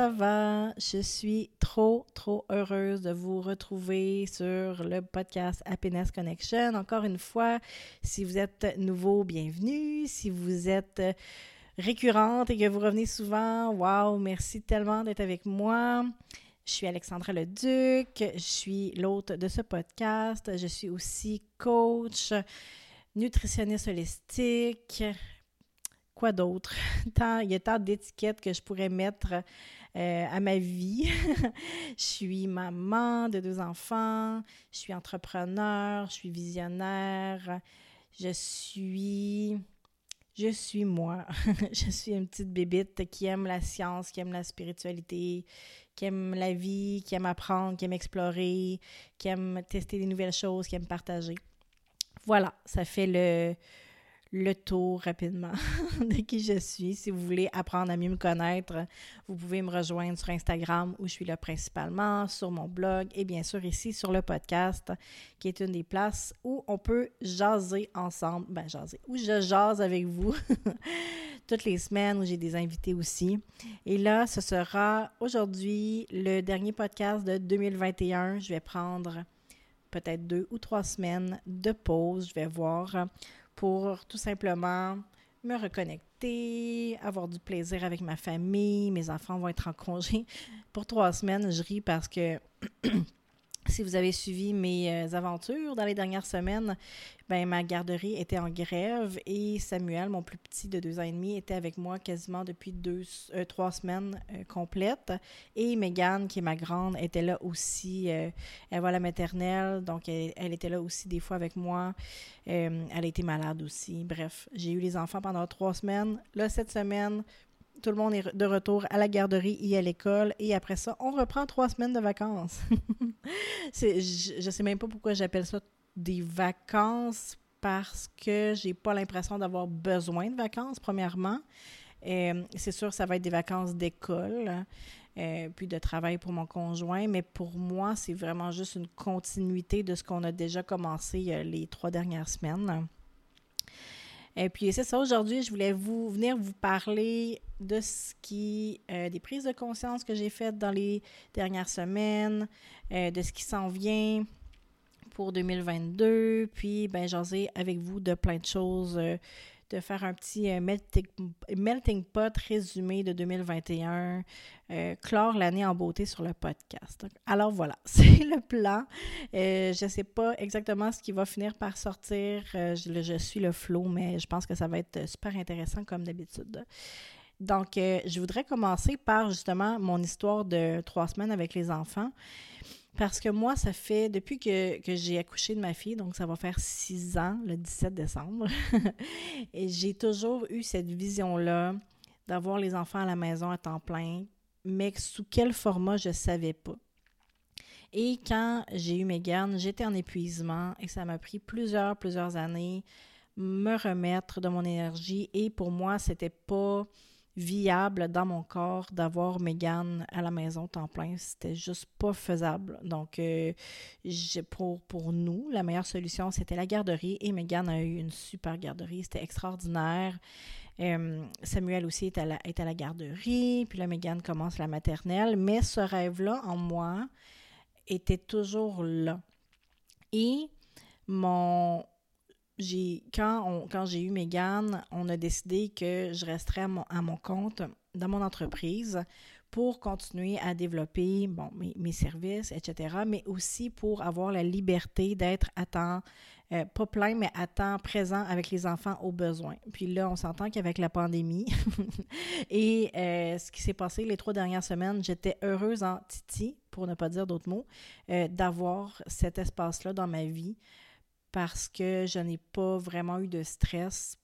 ça va? Je suis trop, trop heureuse de vous retrouver sur le podcast Happiness Connection. Encore une fois, si vous êtes nouveau, bienvenue. Si vous êtes récurrente et que vous revenez souvent, wow, merci tellement d'être avec moi. Je suis Alexandra Leduc, je suis l'hôte de ce podcast. Je suis aussi coach, nutritionniste holistique, quoi d'autre? il y a tant d'étiquettes que je pourrais mettre euh, à ma vie. je suis maman de deux enfants, je suis entrepreneur, je suis visionnaire, je suis... Je suis moi. je suis une petite bébite qui aime la science, qui aime la spiritualité, qui aime la vie, qui aime apprendre, qui aime explorer, qui aime tester des nouvelles choses, qui aime partager. Voilà, ça fait le, le tour rapidement de qui je suis. Si vous voulez apprendre à mieux me connaître, vous pouvez me rejoindre sur Instagram où je suis là principalement, sur mon blog et bien sûr ici sur le podcast qui est une des places où on peut jaser ensemble. Ben, jaser. Où je jase avec vous toutes les semaines où j'ai des invités aussi. Et là, ce sera aujourd'hui le dernier podcast de 2021. Je vais prendre peut-être deux ou trois semaines de pause. Je vais voir pour tout simplement me reconnecter, avoir du plaisir avec ma famille. Mes enfants vont être en congé pour trois semaines. Je ris parce que si vous avez suivi mes euh, aventures dans les dernières semaines, ben ma garderie était en grève et Samuel, mon plus petit de deux ans et demi, était avec moi quasiment depuis deux, euh, trois semaines euh, complètes. Et Megan, qui est ma grande, était là aussi. elle va la maternelle, donc elle, était là aussi des fois avec moi. elle a été malade aussi. Bref, j'ai eu les enfants pendant trois semaines. Là, cette semaine, tout le monde est de retour à la garderie et à l'école. Et après ça, on reprend trois semaines de vacances. je ne sais même pas pourquoi j'appelle ça des vacances parce que j'ai pas l'impression d'avoir besoin de vacances, premièrement. Euh, c'est sûr, ça va être des vacances d'école, euh, puis de travail pour mon conjoint, mais pour moi, c'est vraiment juste une continuité de ce qu'on a déjà commencé euh, les trois dernières semaines. Et puis c'est ça, aujourd'hui, je voulais vous venir vous parler de ce qui, euh, des prises de conscience que j'ai faites dans les dernières semaines, euh, de ce qui s'en vient pour 2022, puis ben jaser avec vous de plein de choses euh, de faire un petit euh, melting, pot résumé de 2021, euh, clore l'année en beauté sur le podcast. Alors voilà, c'est le plan. Euh, je ne sais pas exactement ce qui va finir par sortir. Je, je, suis le flow, mais je pense que ça va être super intéressant comme d'habitude. Donc, je voudrais commencer par justement mon histoire de trois semaines avec les enfants. Parce que moi, ça fait depuis que, j'ai accouché de ma fille, donc ça va faire six ans, le 17 décembre, j'ai toujours eu cette vision-là d'avoir les enfants à la maison à temps plein, mais sous quel format, je ne savais pas. Et quand j'ai eu mes gardes, j'étais en épuisement et ça m'a pris plusieurs, plusieurs années me remettre de mon énergie et pour moi, c'était pas viable dans mon corps d'avoir Megan à la maison temps plein. C'était juste pas faisable. Donc, euh, pour, pour nous, la meilleure solution, c'était la garderie et Megan a eu une super garderie. C'était extraordinaire. Euh, Samuel aussi est à, la, garderie, puis là, Megan commence la maternelle. Mais ce rêve-là, en moi, était toujours là. Et mon, quand, j'ai eu Megan, on a décidé que je resterais à mon, compte dans mon entreprise pour continuer à développer mes, services, etc., mais aussi pour avoir la liberté d'être à temps, euh, pas plein, mais à temps présent avec les enfants au besoin. Puis là, on s'entend qu'avec la pandémie et euh, ce qui s'est passé les trois dernières semaines, j'étais heureuse en Titi, pour ne pas dire d'autres mots, euh, d'avoir cet espace-là dans ma vie parce que je n'ai pas vraiment eu de stress.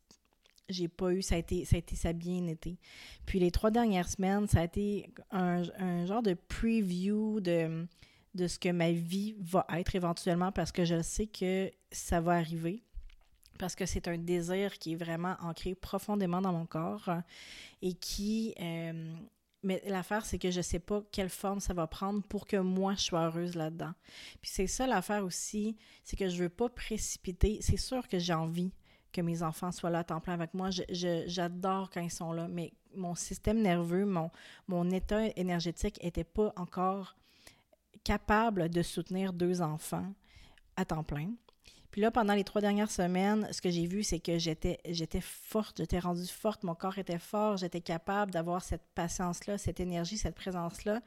J'ai pas eu, ça a été, ça a été, ça bien été. Puis les trois dernières semaines, ça a été un, genre de preview de, de ce que ma vie va être éventuellement parce que je sais que ça va arriver. Parce que c'est un désir qui est vraiment ancré profondément dans mon corps et qui, euh, mais l'affaire, c'est que je ne sais pas quelle forme ça va prendre pour que moi, je sois heureuse là-dedans. Puis c'est ça l'affaire aussi, c'est que je ne veux pas précipiter. C'est sûr que j'ai envie que mes enfants soient là à temps plein avec moi. J'adore quand ils sont là, mais mon système nerveux, mon, mon état énergétique n'était pas encore capable de soutenir deux enfants à temps plein. Puis là, pendant les trois dernières semaines, ce que j'ai vu, c'est que j'étais, forte, j'étais rendue forte, mon corps était fort, j'étais capable d'avoir cette patience-là, cette énergie, cette présence-là.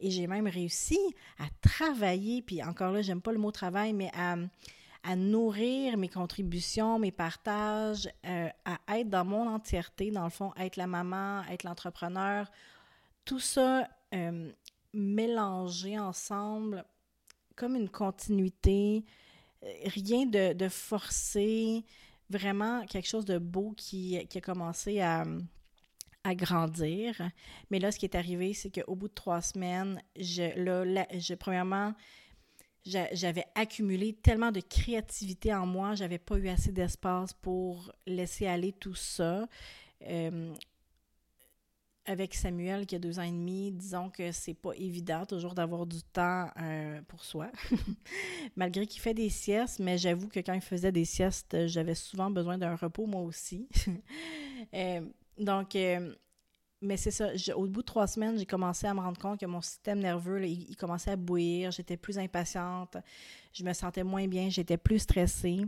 Et j'ai même réussi à travailler, puis encore là, j'aime pas le mot travail, mais à, à nourrir mes contributions, mes partages, euh, à être dans mon entièreté, dans le fond, être la maman, être l'entrepreneur, tout ça euh, mélangé ensemble comme une continuité, rien de, forcé, vraiment quelque chose de beau qui, a commencé à, grandir. Mais là, ce qui est arrivé, c'est qu'au bout de trois semaines, je, premièrement, j'avais accumulé tellement de créativité en moi, j'avais pas eu assez d'espace pour laisser aller tout ça. Euh, avec Samuel qui a deux ans et demi, disons que c'est pas évident toujours d'avoir du temps euh, pour soi, malgré qu'il fait des siestes, mais j'avoue que quand il faisait des siestes, j'avais souvent besoin d'un repos moi aussi. Euh, donc, euh, mais c'est ça, au bout de trois semaines, j'ai commencé à me rendre compte que mon système nerveux, il, commençait à bouillir, j'étais plus impatiente, je me sentais moins bien, j'étais plus stressée.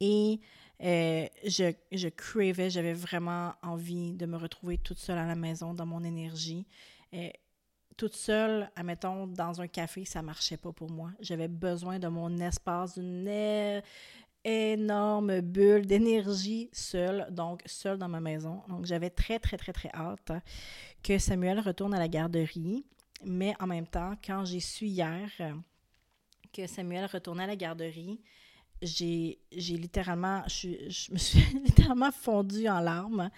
Et euh, je, je j'avais vraiment envie de me retrouver toute seule à la maison, dans mon énergie. Euh, toute seule, admettons, dans un café, ça marchait pas pour moi. J'avais besoin de mon espace, d'une énorme bulle d'énergie seule, donc seule dans ma maison. Donc, j'avais très, très, très, très hâte que Samuel retourne à la garderie. Mais en même temps, quand j'ai su hier que Samuel retournait à la garderie, j'ai, littéralement, je, me suis littéralement fondue en larmes.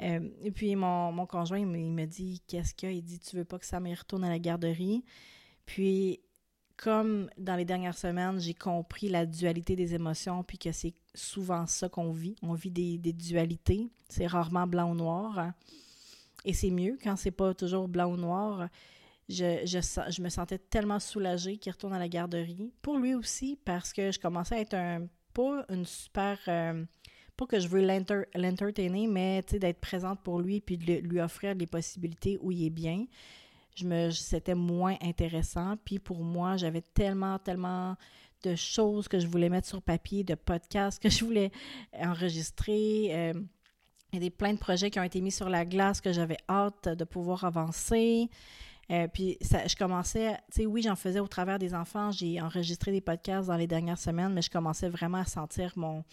Euh, et puis mon, mon conjoint, il me, dit Qu'est-ce qu'il y a? Il dit Tu veux pas que ça me retourne à la garderie? Puis, comme dans les dernières semaines, j'ai compris la dualité des émotions, puis que c'est souvent ça qu'on vit. On vit des, des dualités. C'est rarement blanc ou noir. Et c'est mieux quand c'est pas toujours blanc ou noir je, je, je, me sentais tellement soulagée qu'il retourne à la garderie. Pour lui aussi, parce que je commençais à être un, pas une super. Euh, pas que je veux l'entertainer, mais d'être présente pour lui puis de lui offrir les possibilités où il est bien. Je me, c'était moins intéressant. Puis pour moi, j'avais tellement, tellement de choses que je voulais mettre sur papier, de podcasts que je voulais enregistrer. Euh, il y a des, plein de projets qui ont été mis sur la glace que j'avais hâte de pouvoir avancer. Euh, puis je commençais, tu sais, oui, j'en faisais au travers des enfants. J'ai enregistré des podcasts dans les dernières semaines, mais je commençais vraiment à sentir mon,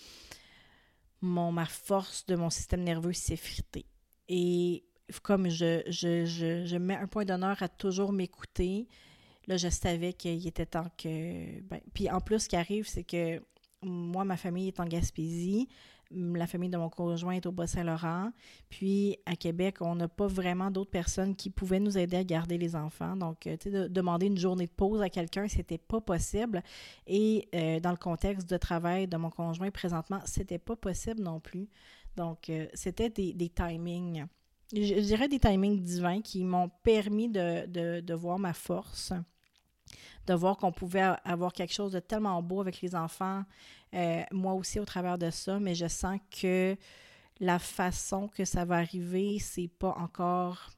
mon ma force de mon système nerveux s'effriter. Et comme je, je, je, je mets un point d'honneur à toujours m'écouter, là, je savais qu'il était temps que. Ben, puis en plus, ce qui arrive, c'est que moi, ma famille est en Gaspésie la famille de mon conjoint est au Bas-Saint-Laurent. Puis à Québec, on n'a pas vraiment d'autres personnes qui pouvaient nous aider à garder les enfants. Donc, euh, tu demander une journée de pause à quelqu'un, c'était pas possible. Et euh, dans le contexte de travail de mon conjoint présentement, c'était pas possible non plus. Donc, euh, c'était des, timings. Je, dirais des timings divins qui m'ont permis de voir ma force de voir qu'on pouvait avoir quelque chose de tellement beau avec les enfants, euh, moi aussi au travers de ça, mais je sens que la façon que ça va arriver, c'est pas encore.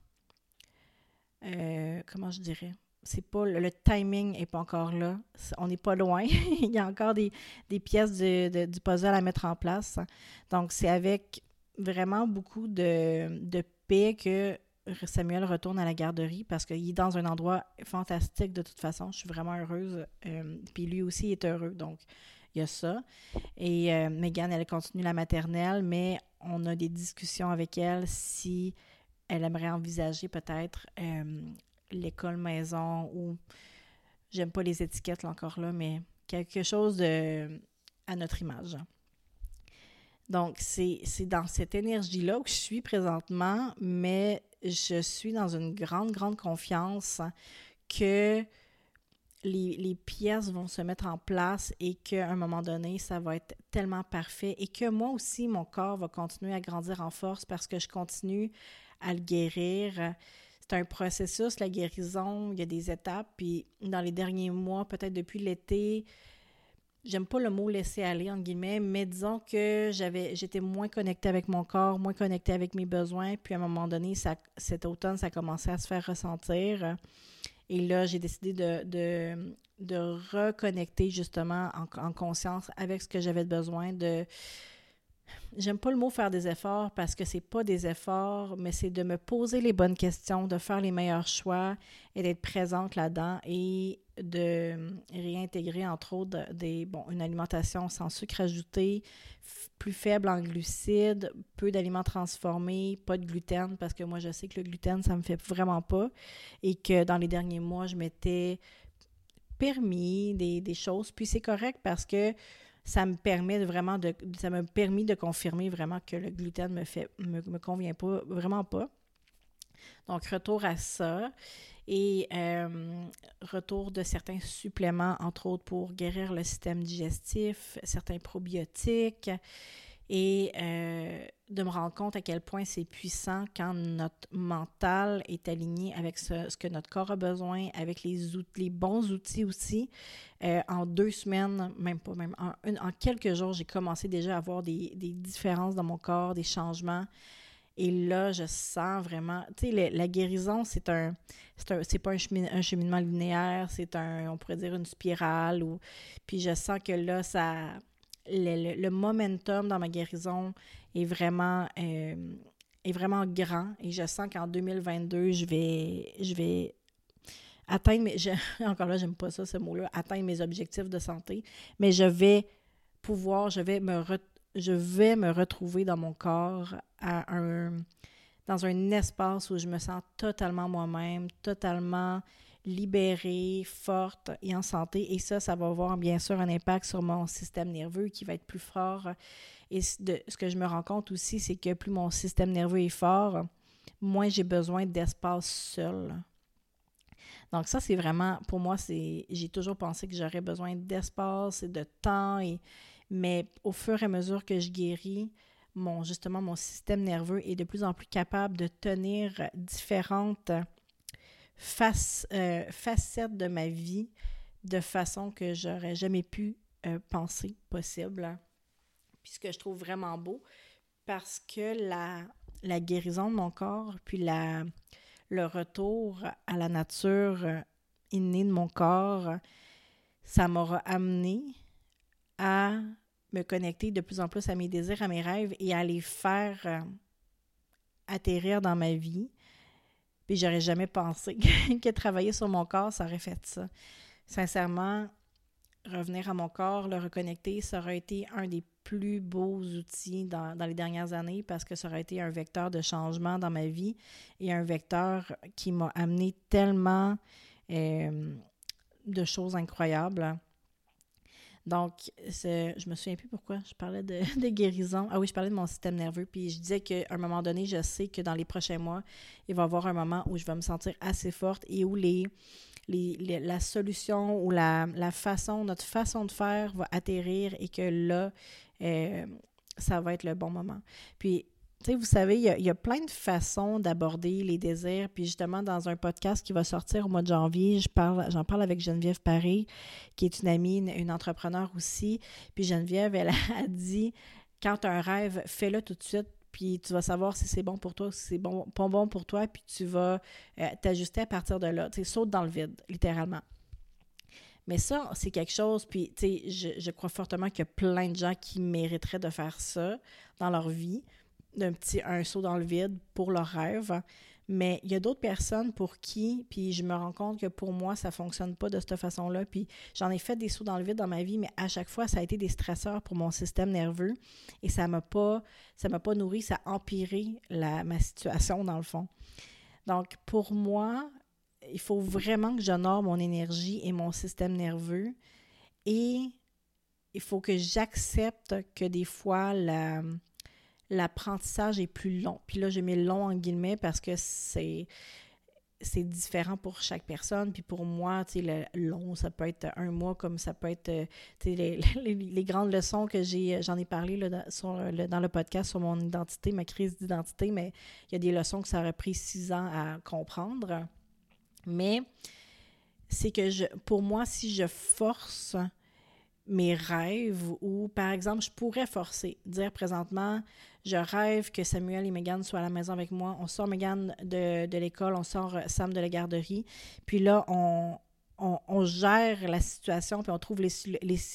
Euh, comment je dirais? C'est pas le, timing n'est pas encore là. On n'est pas loin. Il y a encore des, pièces du puzzle à mettre en place. Donc, c'est avec vraiment beaucoup de, de paix que Samuel retourne à la garderie parce qu'il est dans un endroit fantastique de toute façon. Je suis vraiment heureuse. Euh, puis lui aussi est heureux. Donc, il y a ça. Et euh, Megan, elle continue la maternelle, mais on a des discussions avec elle si elle aimerait envisager peut-être euh, l'école maison ou j'aime pas les étiquettes encore là, mais quelque chose de, à notre image. Donc, c'est dans cette énergie-là que je suis présentement, mais je suis dans une grande, grande confiance que les, pièces vont se mettre en place et qu'à un moment donné, ça va être tellement parfait et que moi aussi, mon corps va continuer à grandir en force parce que je continue à le guérir. C'est un processus, la guérison, il y a des étapes. Puis dans les derniers mois, peut-être depuis l'été, j'aime pas le mot laisser aller, entre guillemets, mais disons que j'avais, j'étais moins connectée avec mon corps, moins connectée avec mes besoins. Puis à un moment donné, cet automne, ça a commencé à se faire ressentir. Et là, j'ai décidé de, de, de, reconnecter justement en, en conscience avec ce que j'avais besoin, de, j'aime pas le mot faire des efforts parce que c'est pas des efforts, mais c'est de me poser les bonnes questions, de faire les meilleurs choix et d'être présente là-dedans et de réintégrer entre autres des bon une alimentation sans sucre ajouté, plus faible en glucides, peu d'aliments transformés, pas de gluten parce que moi je sais que le gluten ça me fait vraiment pas et que dans les derniers mois je m'étais permis des, des choses. Puis c'est correct parce que ça me permet vraiment de ça m'a permis de confirmer vraiment que le gluten me fait me, me convient pas vraiment pas. Donc retour à ça et euh, retour de certains suppléments entre autres pour guérir le système digestif, certains probiotiques et euh, de me rendre compte à quel point c'est puissant quand notre mental est aligné avec ce, que notre corps a besoin, avec les, les bons outils aussi. Euh, en deux semaines, même pas, même en, en quelques jours, j'ai commencé déjà à avoir des, des, différences dans mon corps, des changements. Et là, je sens vraiment, tu sais, la guérison, c'est un, c'est pas un, un, cheminement linéaire, c'est un, on pourrait dire une spirale. Ou, puis je sens que là, ça, le, momentum dans ma guérison est vraiment, euh, est vraiment grand et je sens qu'en 2022, je vais, je vais atteindre mes. encore là, j'aime pas ça, ce mot-là, atteindre mes objectifs de santé, mais je vais pouvoir, je vais me, je vais me retrouver dans mon corps à un, dans un espace où je me sens totalement moi-même, totalement libérée, forte et en santé. Et ça, ça va avoir bien sûr un impact sur mon système nerveux qui va être plus fort. Et ce que je me rends compte aussi, c'est que plus mon système nerveux est fort, moins j'ai besoin d'espace seul. Donc ça, c'est vraiment, pour moi, c'est, j'ai toujours pensé que j'aurais besoin d'espace et de temps, mais au fur et à mesure que je guéris, mon, justement, mon système nerveux est de plus en plus capable de tenir différentes euh, facette de ma vie de façon que j'aurais jamais pu euh, penser possible. Puis ce que je trouve vraiment beau, parce que la, guérison de mon corps, puis la, le retour à la nature euh, innée de mon corps, ça m'aura amené à me connecter de plus en plus à mes désirs, à mes rêves et à les faire atterrir dans ma vie puis j'aurais jamais pensé que travailler sur mon corps, ça aurait fait ça. Sincèrement, revenir à mon corps, le reconnecter, ça aurait été un des plus beaux outils dans, les dernières années parce que ça aurait été un vecteur de changement dans ma vie et un vecteur qui m'a amené tellement euh, de choses incroyables. Donc, je me souviens plus pourquoi je parlais de, guérison. Ah oui, je parlais de mon système nerveux. Puis je disais qu'à un moment donné, je sais que dans les prochains mois, il va y avoir un moment où je vais me sentir assez forte et où les, la solution ou la, la, façon, notre façon de faire va atterrir et que là, euh, ça va être le bon moment. Puis tu sais, vous savez, il y, a, plein de façons d'aborder les désirs. Puis justement, dans un podcast qui va sortir au mois de janvier, parle, j'en parle avec Geneviève Paré, qui est une amie, une, entrepreneur aussi. Puis Geneviève, elle a dit, quand tu as un rêve, fais-le tout de suite. Puis tu vas savoir si c'est bon pour toi, si c'est bon, pas bon pour toi, puis tu vas euh, t'ajuster à partir de là. Tu saute dans le vide, littéralement. Mais ça, c'est quelque chose, puis tu sais, je, crois fortement qu'il y a plein de gens qui mériteraient de faire ça dans leur vie d'un petit un saut dans le vide pour leur rêve. Mais il y a d'autres personnes pour qui, puis je me rends compte que pour moi, ça fonctionne pas de cette façon-là. Puis j'en ai fait des sauts dans le vide dans ma vie, mais à chaque fois, ça a été des stresseurs pour mon système nerveux et ça m'a pas, m'a pas nourri, ça a empiré ma situation dans le fond. Donc pour moi, il faut vraiment que j'honore mon énergie et mon système nerveux et il faut que j'accepte que des fois la l'apprentissage est plus long. Puis là, j'ai mis long en guillemets parce que c'est c'est différent pour chaque personne. Puis pour moi, tu sais, le long, ça peut être un mois, comme ça peut être, euh, tu sais, les, les, grandes leçons que j'ai, j'en ai parlé là, dans, le, dans le podcast sur mon identité, ma crise d'identité, mais il y a des leçons que ça aurait pris six ans à comprendre. Mais c'est que je, pour moi, si je force mes rêves ou, par exemple, je pourrais forcer, dire présentement, je rêve que Samuel et Megan soient à la maison avec moi. On sort Megan de, de l'école, on sort Sam de la garderie. Puis là, on, on, gère la situation, puis on trouve les,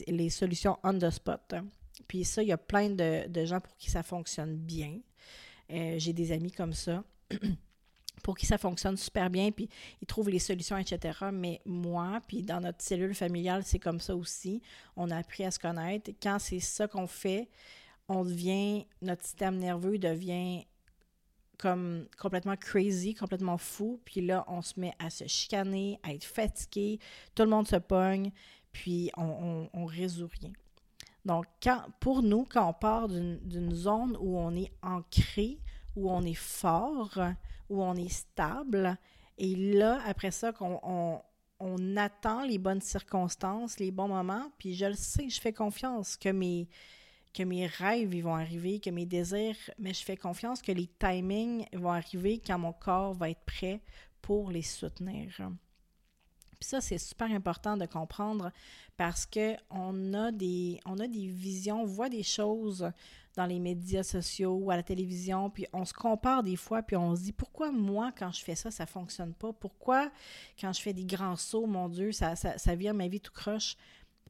les, solutions on the spot. Puis ça, il y a plein de, de gens pour qui ça fonctionne bien. Euh, j'ai des amis comme ça. pour qui ça fonctionne super bien, puis ils trouvent les solutions, etc. Mais moi, puis dans notre cellule familiale, c'est comme ça aussi. On a appris à se connaître. Quand c'est ça qu'on fait, on devient, notre système nerveux devient comme complètement crazy, complètement fou. Puis là, on se met à se chicaner, à être fatigué. Tout le monde se pogne, puis on, on, résout rien. Donc, quand, pour nous, quand on part d'une zone où on est ancré, où on est fort, on est stable, et là, après ça, qu'on on, on attend les bonnes circonstances, les bons moments, puis je le sais, je fais confiance que mes, que mes rêves ils vont arriver, que mes désirs, mais je fais confiance que les timings vont arriver quand mon corps va être prêt pour les soutenir. Puis ça, c'est super important de comprendre parce qu'on a des, on a des visions, on voit des choses dans les médias sociaux ou à la télévision, puis on se compare des fois, puis on se dit pourquoi moi, quand je fais ça, ça fonctionne pas? Pourquoi quand je fais des grands sauts, mon Dieu, ça, ça, ça vire ma vie tout croche?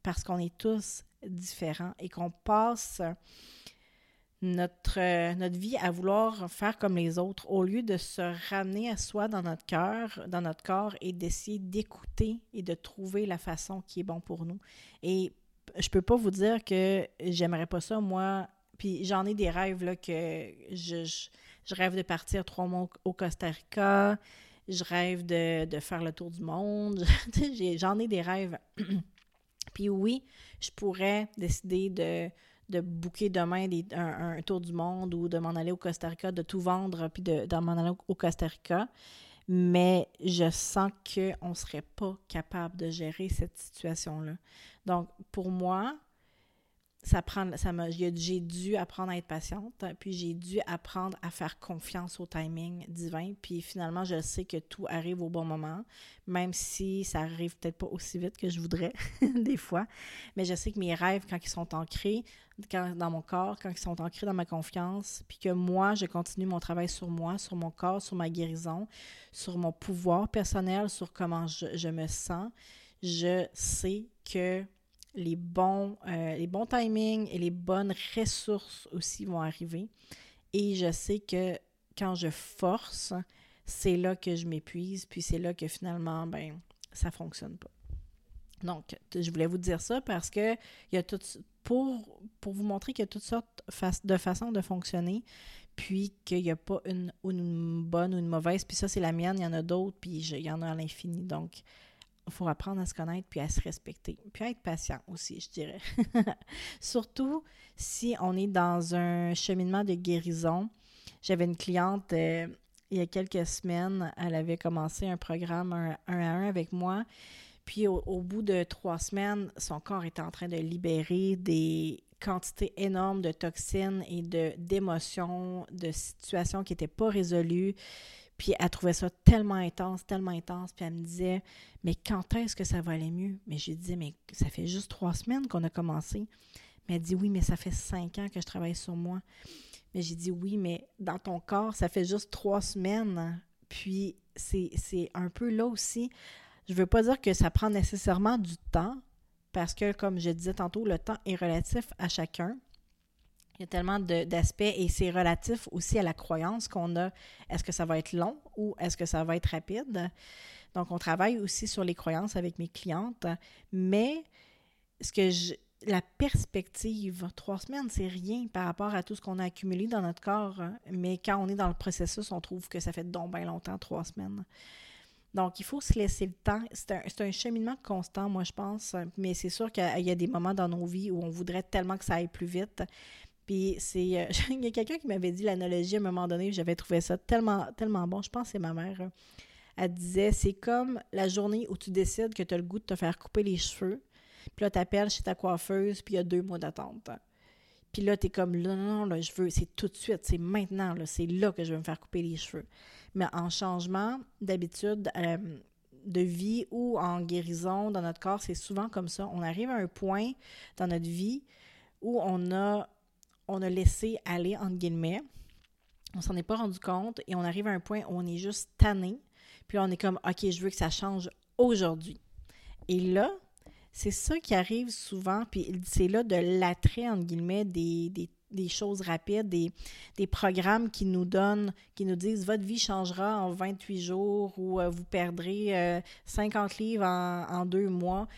Parce qu'on est tous différent et qu'on passe notre, notre vie à vouloir faire comme les autres au lieu de se ramener à soi dans notre cœur, dans notre corps et d'essayer d'écouter et de trouver la façon qui est bon pour nous. Et je peux pas vous dire que j'aimerais pas ça, moi. Puis j'en ai des rêves là, que je, je, rêve de partir trois mois au Costa Rica. Je rêve de, de faire le tour du monde. j'en ai des rêves. Puis oui, je pourrais décider de, de booker demain un, tour du monde ou de m'en aller au Costa Rica, de tout vendre, puis de, de m'en aller au Costa Rica. Mais je sens qu'on ne serait pas capable de gérer cette situation-là. Donc, pour moi, ça prend, ça j'ai dû apprendre à être patiente, puis j'ai dû apprendre à faire confiance au timing divin. Puis finalement, je sais que tout arrive au bon moment, même si ça arrive peut-être pas aussi vite que je voudrais, des fois. Mais je sais que mes rêves, quand ils sont ancrés quand, dans mon corps, quand ils sont ancrés dans ma confiance, puis que moi, je continue mon travail sur moi, sur mon corps, sur ma guérison, sur mon pouvoir personnel, sur comment je, je me sens, je sais que les bons, euh, les bons timings et les bonnes ressources aussi vont arriver. Et je sais que quand je force, c'est là que je m'épuise, puis c'est là que finalement, ben, ça fonctionne pas. Donc, je voulais vous dire ça parce que y a pour, vous montrer qu'il y a toutes sortes de façons de fonctionner, puis qu'il n'y a pas une, une, bonne ou une mauvaise, puis ça, c'est la mienne, il y en a d'autres, puis il y en a à l'infini. Donc, faut apprendre à se connaître puis à se respecter. Puis à être patient aussi, je dirais. Surtout si on est dans un cheminement de guérison. J'avais une cliente euh, il y a quelques semaines, elle avait commencé un programme un, à un avec moi. Puis au, bout de trois semaines, son corps était en train de libérer des quantités énormes de toxines et d'émotions, de, de situations qui n'étaient pas résolues. Puis elle trouvait ça tellement intense, tellement intense. Puis elle me disait, mais quand est-ce que ça va aller mieux? Mais j'ai dit, mais ça fait juste trois semaines qu'on a commencé. Mais elle dit, oui, mais ça fait cinq ans que je travaille sur moi. Mais j'ai dit, oui, mais dans ton corps, ça fait juste trois semaines. Puis c'est un peu là aussi. Je ne veux pas dire que ça prend nécessairement du temps, parce que, comme je disais tantôt, le temps est relatif à chacun. Il y a tellement d'aspects et c'est relatif aussi à la croyance qu'on a. Est-ce que ça va être long ou est-ce que ça va être rapide? Donc, on travaille aussi sur les croyances avec mes clientes, mais ce que la perspective, trois semaines, c'est rien par rapport à tout ce qu'on a accumulé dans notre corps, mais quand on est dans le processus, on trouve que ça fait donc bien longtemps, trois semaines. Donc, il faut se laisser le temps. C'est un, un, cheminement constant, moi, je pense, mais c'est sûr qu'il y a des moments dans nos vies où on voudrait tellement que ça aille plus vite. Puis c'est. Euh, il y a quelqu'un qui m'avait dit l'analogie à un moment donné, j'avais trouvé ça tellement, bon. Je pense que c'est ma mère. Hein. Elle disait c'est comme la journée où tu décides que tu as le goût de te faire couper les cheveux. Puis là, tu appelles chez ta coiffeuse, puis il y a deux mois d'attente. Puis là, tu es comme non, non, là, je veux, c'est tout de suite, c'est maintenant, c'est là que je veux me faire couper les cheveux. Mais en changement, d'habitude, euh, de vie ou en guérison dans notre corps, c'est souvent comme ça. On arrive à un point dans notre vie où on a, on a laissé aller, entre guillemets, on s'en est pas rendu compte et on arrive à un point où on est juste tanné, puis on est comme, OK, je veux que ça change aujourd'hui. Et là, c'est ça qui arrive souvent, puis c'est là de l'attrait, entre guillemets, des, des, choses rapides, des, des, programmes qui nous donnent, qui nous disent votre vie changera en 28 jours ou euh, vous perdrez 50 euh, livres en, en, deux mois.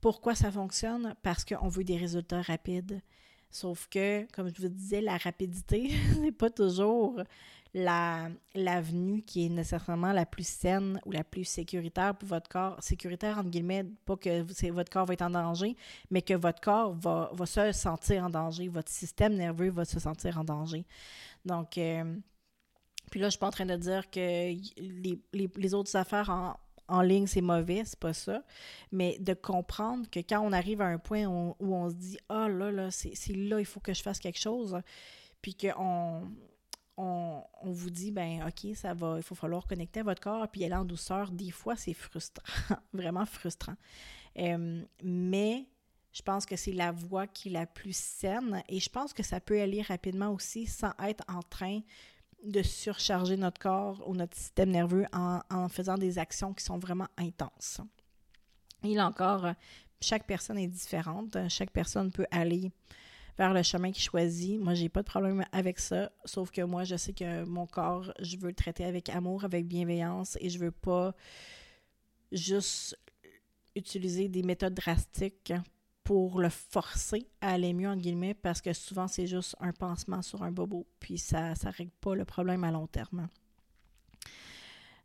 Pourquoi ça fonctionne? Parce qu'on veut des résultats rapides. Sauf que, comme je vous disais, la rapidité, n'est pas toujours l'avenue qui est nécessairement la plus saine ou la plus sécuritaire pour votre corps. Sécuritaire, entre guillemets, pas que votre corps va être en danger, mais que votre corps va, se sentir en danger, votre système nerveux va se sentir en danger. Donc, euh, puis là, je suis pas en train de dire que les, les autres affaires en, en ligne, c'est mauvais, c'est pas ça. Mais de comprendre que quand on arrive à un point où, on, se dit Ah là, là, c'est là, il faut que je fasse quelque chose, puis qu'on on, vous dit ben OK, ça va, il faut falloir connecter à votre corps, puis aller en douceur, des fois, c'est frustrant, vraiment frustrant. Euh, mais je pense que c'est la voie qui est la plus saine et je pense que ça peut aller rapidement aussi sans être en train de surcharger notre corps ou notre système nerveux en, faisant des actions qui sont vraiment intenses. Et là encore, chaque personne est différente. Chaque personne peut aller vers le chemin qu'il choisit. Moi, j'ai pas de problème avec ça, sauf que moi, je sais que mon corps, je veux le traiter avec amour, avec bienveillance et je veux pas juste utiliser des méthodes drastiques pour le forcer à aller mieux, entre guillemets, parce que souvent, c'est juste un pansement sur un bobo, puis ça ne règle pas le problème à long terme.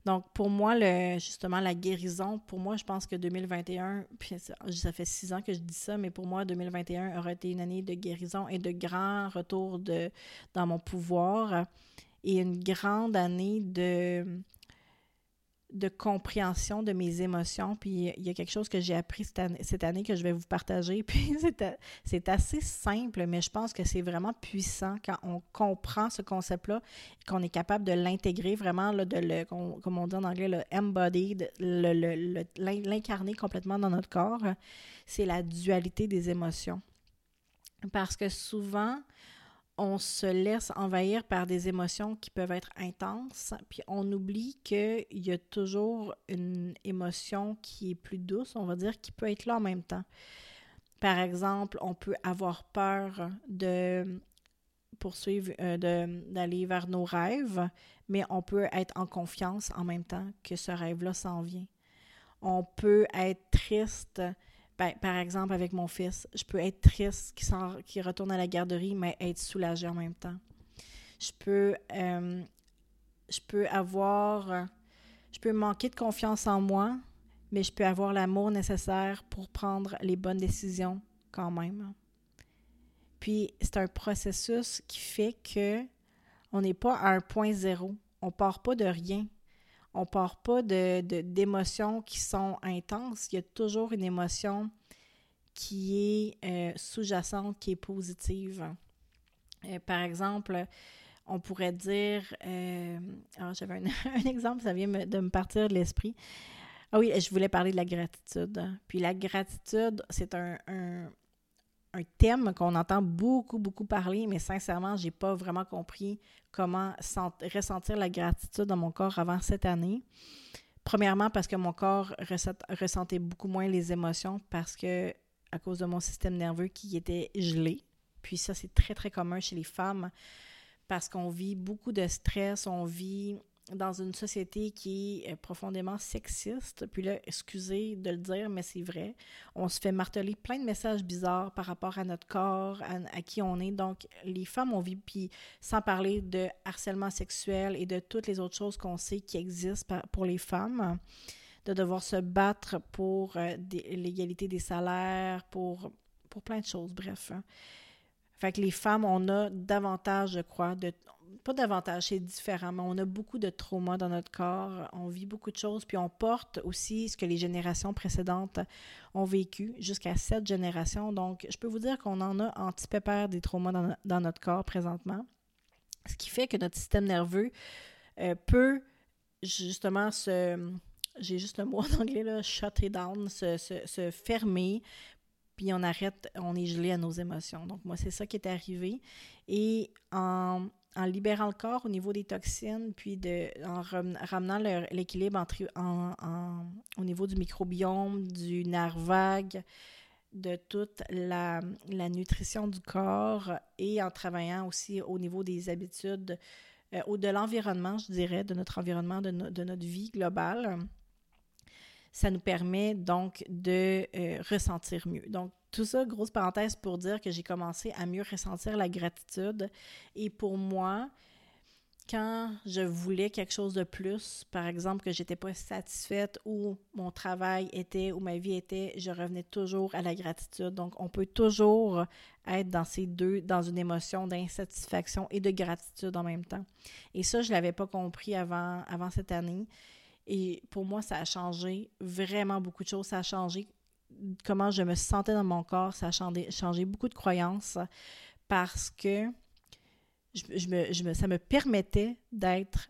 Donc, pour moi, le, justement, la guérison, pour moi, je pense que 2021, puis ça, fait six ans que je dis ça, mais pour moi, 2021 aurait été une année de guérison et de grand retour de, dans mon pouvoir et une grande année de, de compréhension de mes émotions. Puis il y a quelque chose que j'ai appris cette année, que je vais vous partager. Puis c'est assez simple, mais je pense que c'est vraiment puissant quand on comprend ce concept-là qu'on est capable de l'intégrer vraiment, de le, comme on dit en anglais, le embody, l'incarner complètement dans notre corps. C'est la dualité des émotions. Parce que souvent, on se laisse envahir par des émotions qui peuvent être intenses, puis on oublie qu'il y a toujours une émotion qui est plus douce, on va dire, qui peut être là en même temps. Par exemple, on peut avoir peur de poursuivre, euh, d'aller vers nos rêves, mais on peut être en confiance en même temps que ce rêve-là s'en vient. On peut être triste ben, par exemple, avec mon fils, je peux être triste qu'il retourne à la garderie, mais être soulagée en même temps. Je peux, euh, je peux avoir, je peux manquer de confiance en moi, mais je peux avoir l'amour nécessaire pour prendre les bonnes décisions quand même. Puis c'est un processus qui fait que on n'est pas à un point zéro. On part pas de rien on part pas de, d'émotions qui sont intenses. Il y a toujours une émotion qui est euh, sous-jacente, qui est positive. Euh, par exemple, on pourrait dire, euh, alors j'avais un, exemple, ça vient de me partir de l'esprit. Ah oui, je voulais parler de la gratitude. Puis la gratitude, c'est un thème qu'on entend beaucoup, beaucoup parler, mais sincèrement, je n'ai pas vraiment compris comment ressentir la gratitude dans mon corps avant cette année. Premièrement, parce que mon corps ressentait beaucoup moins les émotions parce que à cause de mon système nerveux qui était gelé. Puis ça, c'est très, très commun chez les femmes parce qu'on vit beaucoup de stress, on vit dans une société qui est profondément sexiste. Puis là, excusez de le dire, mais c'est vrai. On se fait marteler plein de messages bizarres par rapport à notre corps, à, qui on est. Donc, les femmes, on vit, puis sans parler de harcèlement sexuel et de toutes les autres choses qu'on sait qui existent pour les femmes, de devoir se battre pour euh, l'égalité des salaires, pour, pour plein de choses, bref. Hein. Fait que les femmes, on a davantage, je crois, de, pas davantage, c'est différent, mais on a beaucoup de traumas dans notre corps, on vit beaucoup de choses, puis on porte aussi ce que les générations précédentes ont vécu, jusqu'à sept générations. Donc, je peux vous dire qu'on en a en petit pépère des traumas dans, notre corps présentement, ce qui fait que notre système nerveux euh, peut justement se j'ai juste le mot en anglais, là, shut it down, se, se, fermer, puis on arrête, on est gelé à nos émotions. Donc, moi, c'est ça qui est arrivé. Et en, en, libérant le corps au niveau des toxines, puis de, en ramenant l'équilibre au niveau du microbiome, du nerf vague, de toute la, nutrition du corps et en travaillant aussi au niveau des habitudes, euh, ou de l'environnement, je dirais, de notre environnement, de, de notre vie globale ça nous permet donc de euh, ressentir mieux. Donc, tout ça, grosse parenthèse pour dire que j'ai commencé à mieux ressentir la gratitude. Et pour moi, quand je voulais quelque chose de plus, par exemple que j'étais pas satisfaite ou mon travail était ou ma vie était, je revenais toujours à la gratitude. Donc on peut toujours être dans ces deux dans une émotion d'insatisfaction et de gratitude en même temps. Et ça je l'avais pas compris avant avant cette année et pour moi, ça a changé vraiment beaucoup de choses. Ça a changé comment je me sentais dans mon corps. Ça a changé, beaucoup de croyances parce que je, me, ça me permettait d'être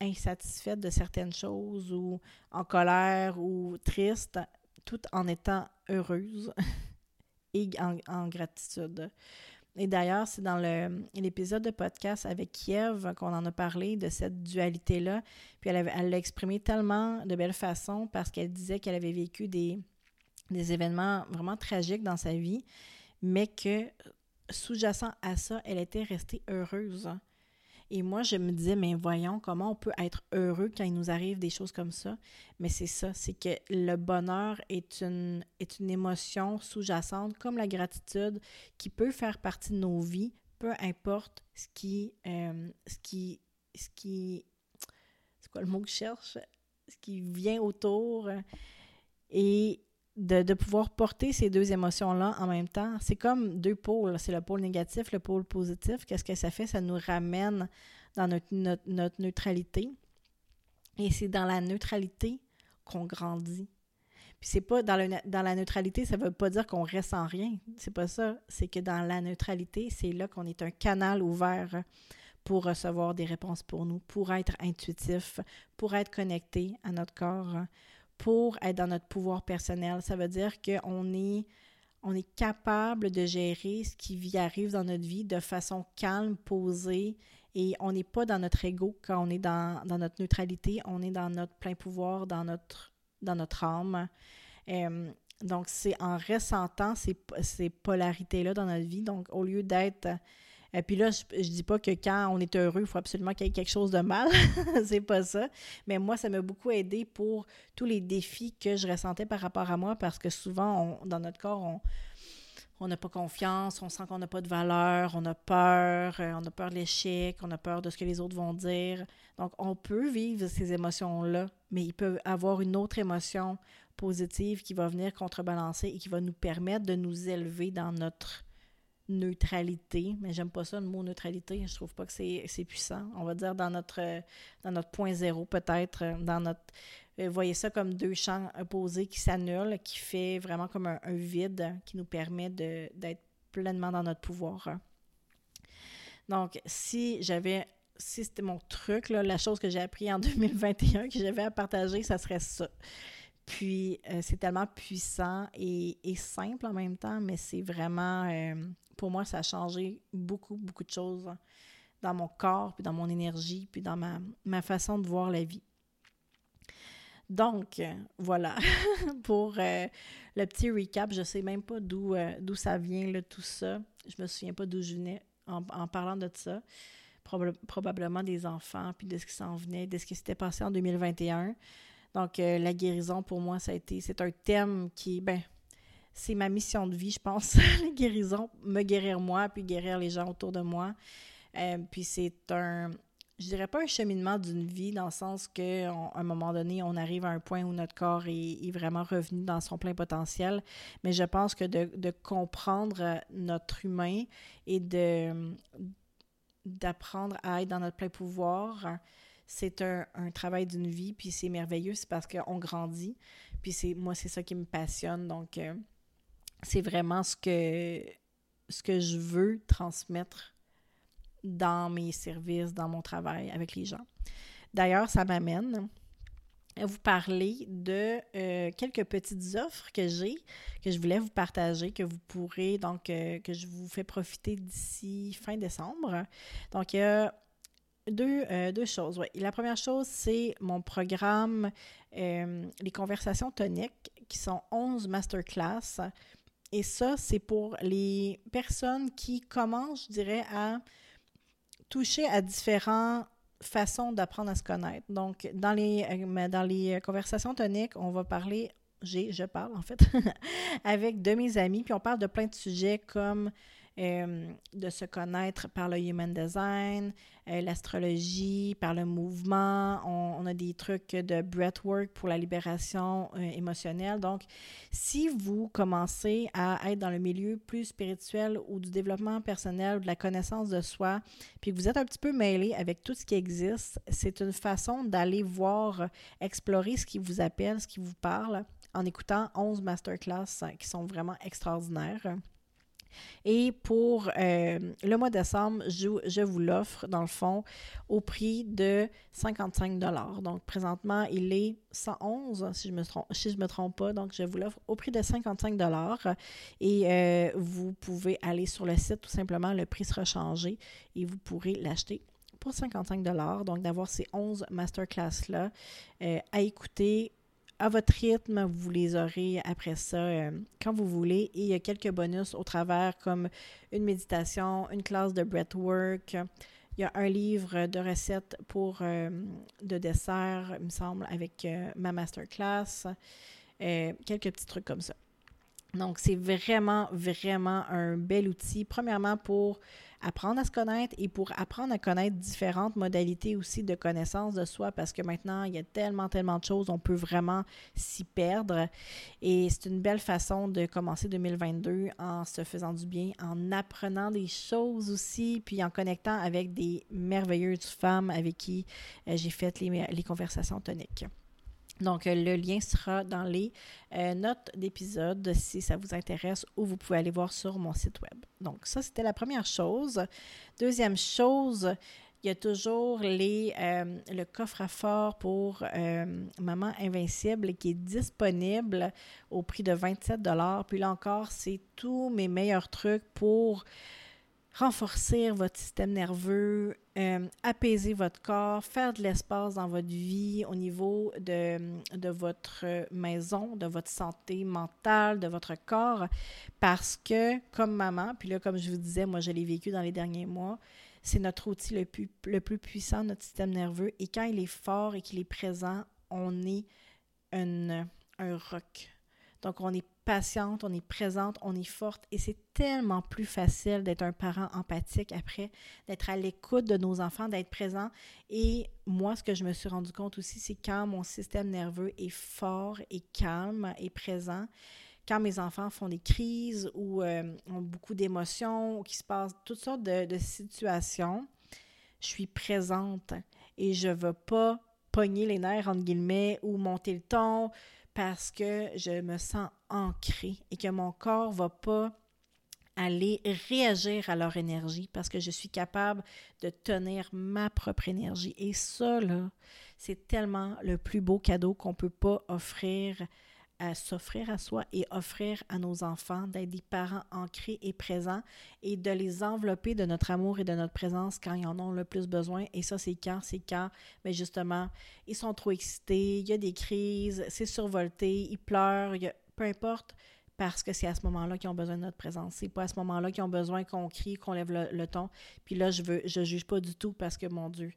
insatisfaite de certaines choses ou en colère ou triste, tout en étant heureuse et en gratitude. Et d'ailleurs, c'est dans l'épisode de podcast avec Kiev qu'on en a parlé de cette dualité-là. Puis elle l'a exprimé tellement de belle façon parce qu'elle disait qu'elle avait vécu des, des événements vraiment tragiques dans sa vie, mais que sous-jacent à ça, elle était restée heureuse. Et moi, je me disais, mais voyons comment on peut être heureux quand il nous arrive des choses comme ça? Mais c'est ça, c'est que le bonheur est une, est une émotion sous-jacente, comme la gratitude, qui peut faire partie de nos vies, peu importe ce qui, euh, ce qui, ce qui, c'est quoi le mot que je cherche, ce qui vient autour. Et de, pouvoir porter ces deux émotions-là en même temps. C'est comme deux pôles. C'est le pôle négatif, le pôle positif. Qu'est-ce que ça fait? Ça nous ramène dans notre, notre, neutralité. Et c'est dans la neutralité qu'on grandit. Puis c'est pas dans, le, dans la neutralité, ça veut pas dire qu'on reste sans rien. C'est pas ça. C'est que dans la neutralité, c'est là qu'on est un canal ouvert pour recevoir des réponses pour nous, pour être intuitif, pour être connecté à notre corps, pour être dans notre pouvoir personnel. Ça veut dire qu'on est, on est capable de gérer ce qui arrive dans notre vie de façon calme, posée, et on n'est pas dans notre ego quand on est dans, notre neutralité, on est dans notre plein pouvoir, dans notre, dans notre âme. Euh, donc, c'est en ressentant ces, ces polarités-là dans notre vie. Donc, au lieu d'être euh, puis là, je, je dis pas que quand on est heureux, il faut absolument qu'il y ait quelque chose de mal. c'est pas ça. Mais moi, ça m'a beaucoup aidé pour tous les défis que je ressentais par rapport à moi parce que souvent, dans notre corps, on on n'a pas confiance, on sent qu'on n'a pas de valeur, on a peur, euh, on a peur de l'échec, on a peur de ce que les autres vont dire. Donc, on peut vivre ces émotions-là, mais il peut avoir une autre émotion positive qui va venir contrebalancer et qui va nous permettre de nous élever dans notre neutralité, mais j'aime pas ça le mot neutralité, je trouve pas que c'est puissant. On va dire dans notre point zéro peut-être, dans notre euh, voyez ça comme deux champs opposés qui s'annulent, qui fait vraiment comme un, vide qui nous permet d'être pleinement dans notre pouvoir. Donc, si j'avais, si c'était mon truc, la chose que j'ai appris en 2021 que j'avais à partager, ça serait ça. Puis, euh, c'est tellement puissant et, simple en même temps, mais c'est vraiment, euh, pour moi, ça a changé beaucoup, beaucoup de choses dans mon corps, puis dans mon énergie, puis dans ma, façon de voir la vie. Donc, voilà, pour euh, le petit recap, je ne sais même pas d'où ça vient, tout ça. Je me souviens pas d'où je venais en, parlant de ça. probablement des enfants, puis de ce qui s'en venait, de ce qui s'était passé en 2021. Donc, euh, la guérison, pour moi, ça a été, c'est un thème qui, ben, c'est ma mission de vie, je pense, la guérison, me guérir moi, puis guérir les gens autour de moi. Euh, puis c'est un, je dirais pas un cheminement d'une vie, dans le sens qu'à un moment donné, on arrive à un point où notre corps est, vraiment revenu dans son plein potentiel. Mais je pense que de, de comprendre notre humain et de d'apprendre à être dans notre plein pouvoir, c'est un, travail d'une vie, puis c'est merveilleux, c'est parce qu'on grandit. Puis c'est moi, c'est ça qui me passionne. Donc, euh, c'est vraiment ce que, je veux transmettre dans mes services, dans mon travail avec les gens. D'ailleurs, ça m'amène vous parler de euh, quelques petites offres que j'ai, que je voulais vous partager, que vous pourrez, donc, euh, que je vous fais profiter d'ici fin décembre. Donc, il y a deux, euh, deux choses. La première chose, c'est mon programme Les conversations toniques, qui sont 11 masterclass. Et ça, c'est pour les personnes qui commencent, je dirais, à toucher à différents façon d'apprendre à se connaître. Donc, dans les, euh, dans les conversations toniques, on va parler, j'ai, je parle en fait, avec de mes amis, puis on parle de plein de sujets comme euh, de se connaître par le human design, euh, l'astrologie, par le mouvement. On, a des trucs de breathwork pour la libération euh, émotionnelle. Donc, si vous commencez à être dans le milieu plus spirituel ou du développement personnel ou de la connaissance de soi, puis que vous êtes un petit peu mêlé avec tout ce qui existe, c'est une façon d'aller voir, explorer ce qui vous appelle, ce qui vous parle en écoutant 11 masterclass qui sont vraiment extraordinaires. Et pour euh, le mois de décembre, je, vous l'offre, dans le fond, au prix de 55 Donc, présentement, il est 111, si je ne me, trompe, si me trompe pas. Donc, je vous l'offre au prix de 55 Et euh, vous pouvez aller sur le site, tout simplement, le prix sera changé et vous pourrez l'acheter pour 55 Donc, d'avoir ces 11 masterclass-là euh, à écouter à votre rythme. Vous les aurez après ça euh, quand vous voulez. Et il y a quelques bonus au travers comme une méditation, une classe de breathwork. Il y a un livre de recettes pour euh, de dessert, il me semble, avec euh, ma masterclass. quelques petits trucs comme ça. Donc, c'est vraiment, vraiment un bel outil. Premièrement, pour apprendre à se connaître et pour apprendre à connaître différentes modalités aussi de connaissance de soi parce que maintenant, il y a tellement, tellement de choses, on peut vraiment s'y perdre. Et c'est une belle façon de commencer 2022 en se faisant du bien, en apprenant des choses aussi, puis en connectant avec des merveilleuses femmes avec qui euh, j'ai fait les, les conversations toniques. Donc, euh, le lien sera dans les euh, notes d'épisode si ça vous intéresse ou vous pouvez aller voir sur mon site web. Donc, ça, c'était la première chose. Deuxième chose, il y a toujours euh, le coffre à fort pour Maman Invincible qui est disponible au prix de 27 Puis là encore, c'est tous mes meilleurs trucs pour renforcer votre système nerveux, euh, apaiser votre corps, faire de l'espace dans votre vie au niveau de, de, votre maison, de votre santé mentale, de votre corps, parce que comme maman, puis là, comme je vous disais, moi, je l'ai vécu dans les derniers mois, c'est notre outil le plus, le plus puissant, notre système nerveux, et quand il est fort et qu'il est présent, on est un, un roc. Donc, on est patiente, on est présente, on est forte et c'est tellement plus facile d'être un parent empathique après, d'être à l'écoute de nos enfants, d'être présent. Et moi, ce que je me suis rendu compte aussi, c'est quand mon système nerveux est fort et calme et présent, quand mes enfants font des crises ou euh, ont beaucoup d'émotions ou qu'il se passe toutes sortes de, situations, je suis présente et je ne veux pas pogner les nerfs, entre guillemets, ou monter le ton parce que je me sens ancrée et que mon corps va pas aller réagir à leur énergie parce que je suis capable de tenir ma propre énergie. Et ça, là, c'est tellement le plus beau cadeau qu'on ne peut pas offrir à s'offrir à soi et offrir à nos enfants d'être des parents ancrés et présents et de les envelopper de notre amour et de notre présence quand ils en ont le plus besoin. Et ça, c'est quand? C'est quand, mais justement, ils sont trop excités, il y a des crises, c'est survolté, ils pleurent, peu importe, parce que c'est à ce moment-là qu'ils ont besoin de notre présence. C'est pas à ce moment-là qu'ils ont besoin qu'on crie, qu'on lève le, le, ton. Puis là, je veux, je juge pas du tout parce que, mon Dieu,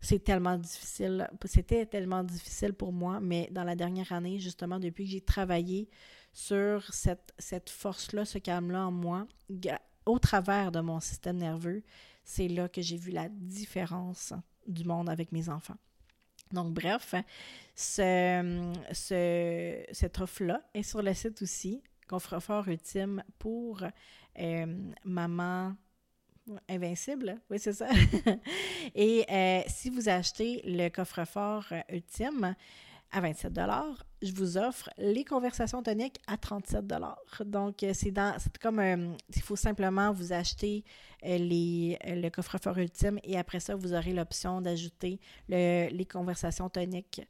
c'est tellement difficile. C'était tellement difficile pour moi, mais dans la dernière année, justement, depuis que j'ai travaillé sur cette, cette force-là, ce calme-là en moi, au travers de mon système nerveux, c'est là que j'ai vu la différence du monde avec mes enfants. Donc, bref, ce, ce, cette offre-là est sur le site aussi, coffre-fort ultime pour euh, maman, Invincible, oui, c'est ça. Et euh, si vous achetez le coffre-fort euh, ultime à 27 je vous offre les conversations toniques à 37 Donc, euh, c'est dans c'est comme il faut simplement vous acheter le coffre-fort ultime et après ça, vous aurez l'option d'ajouter les conversations toniques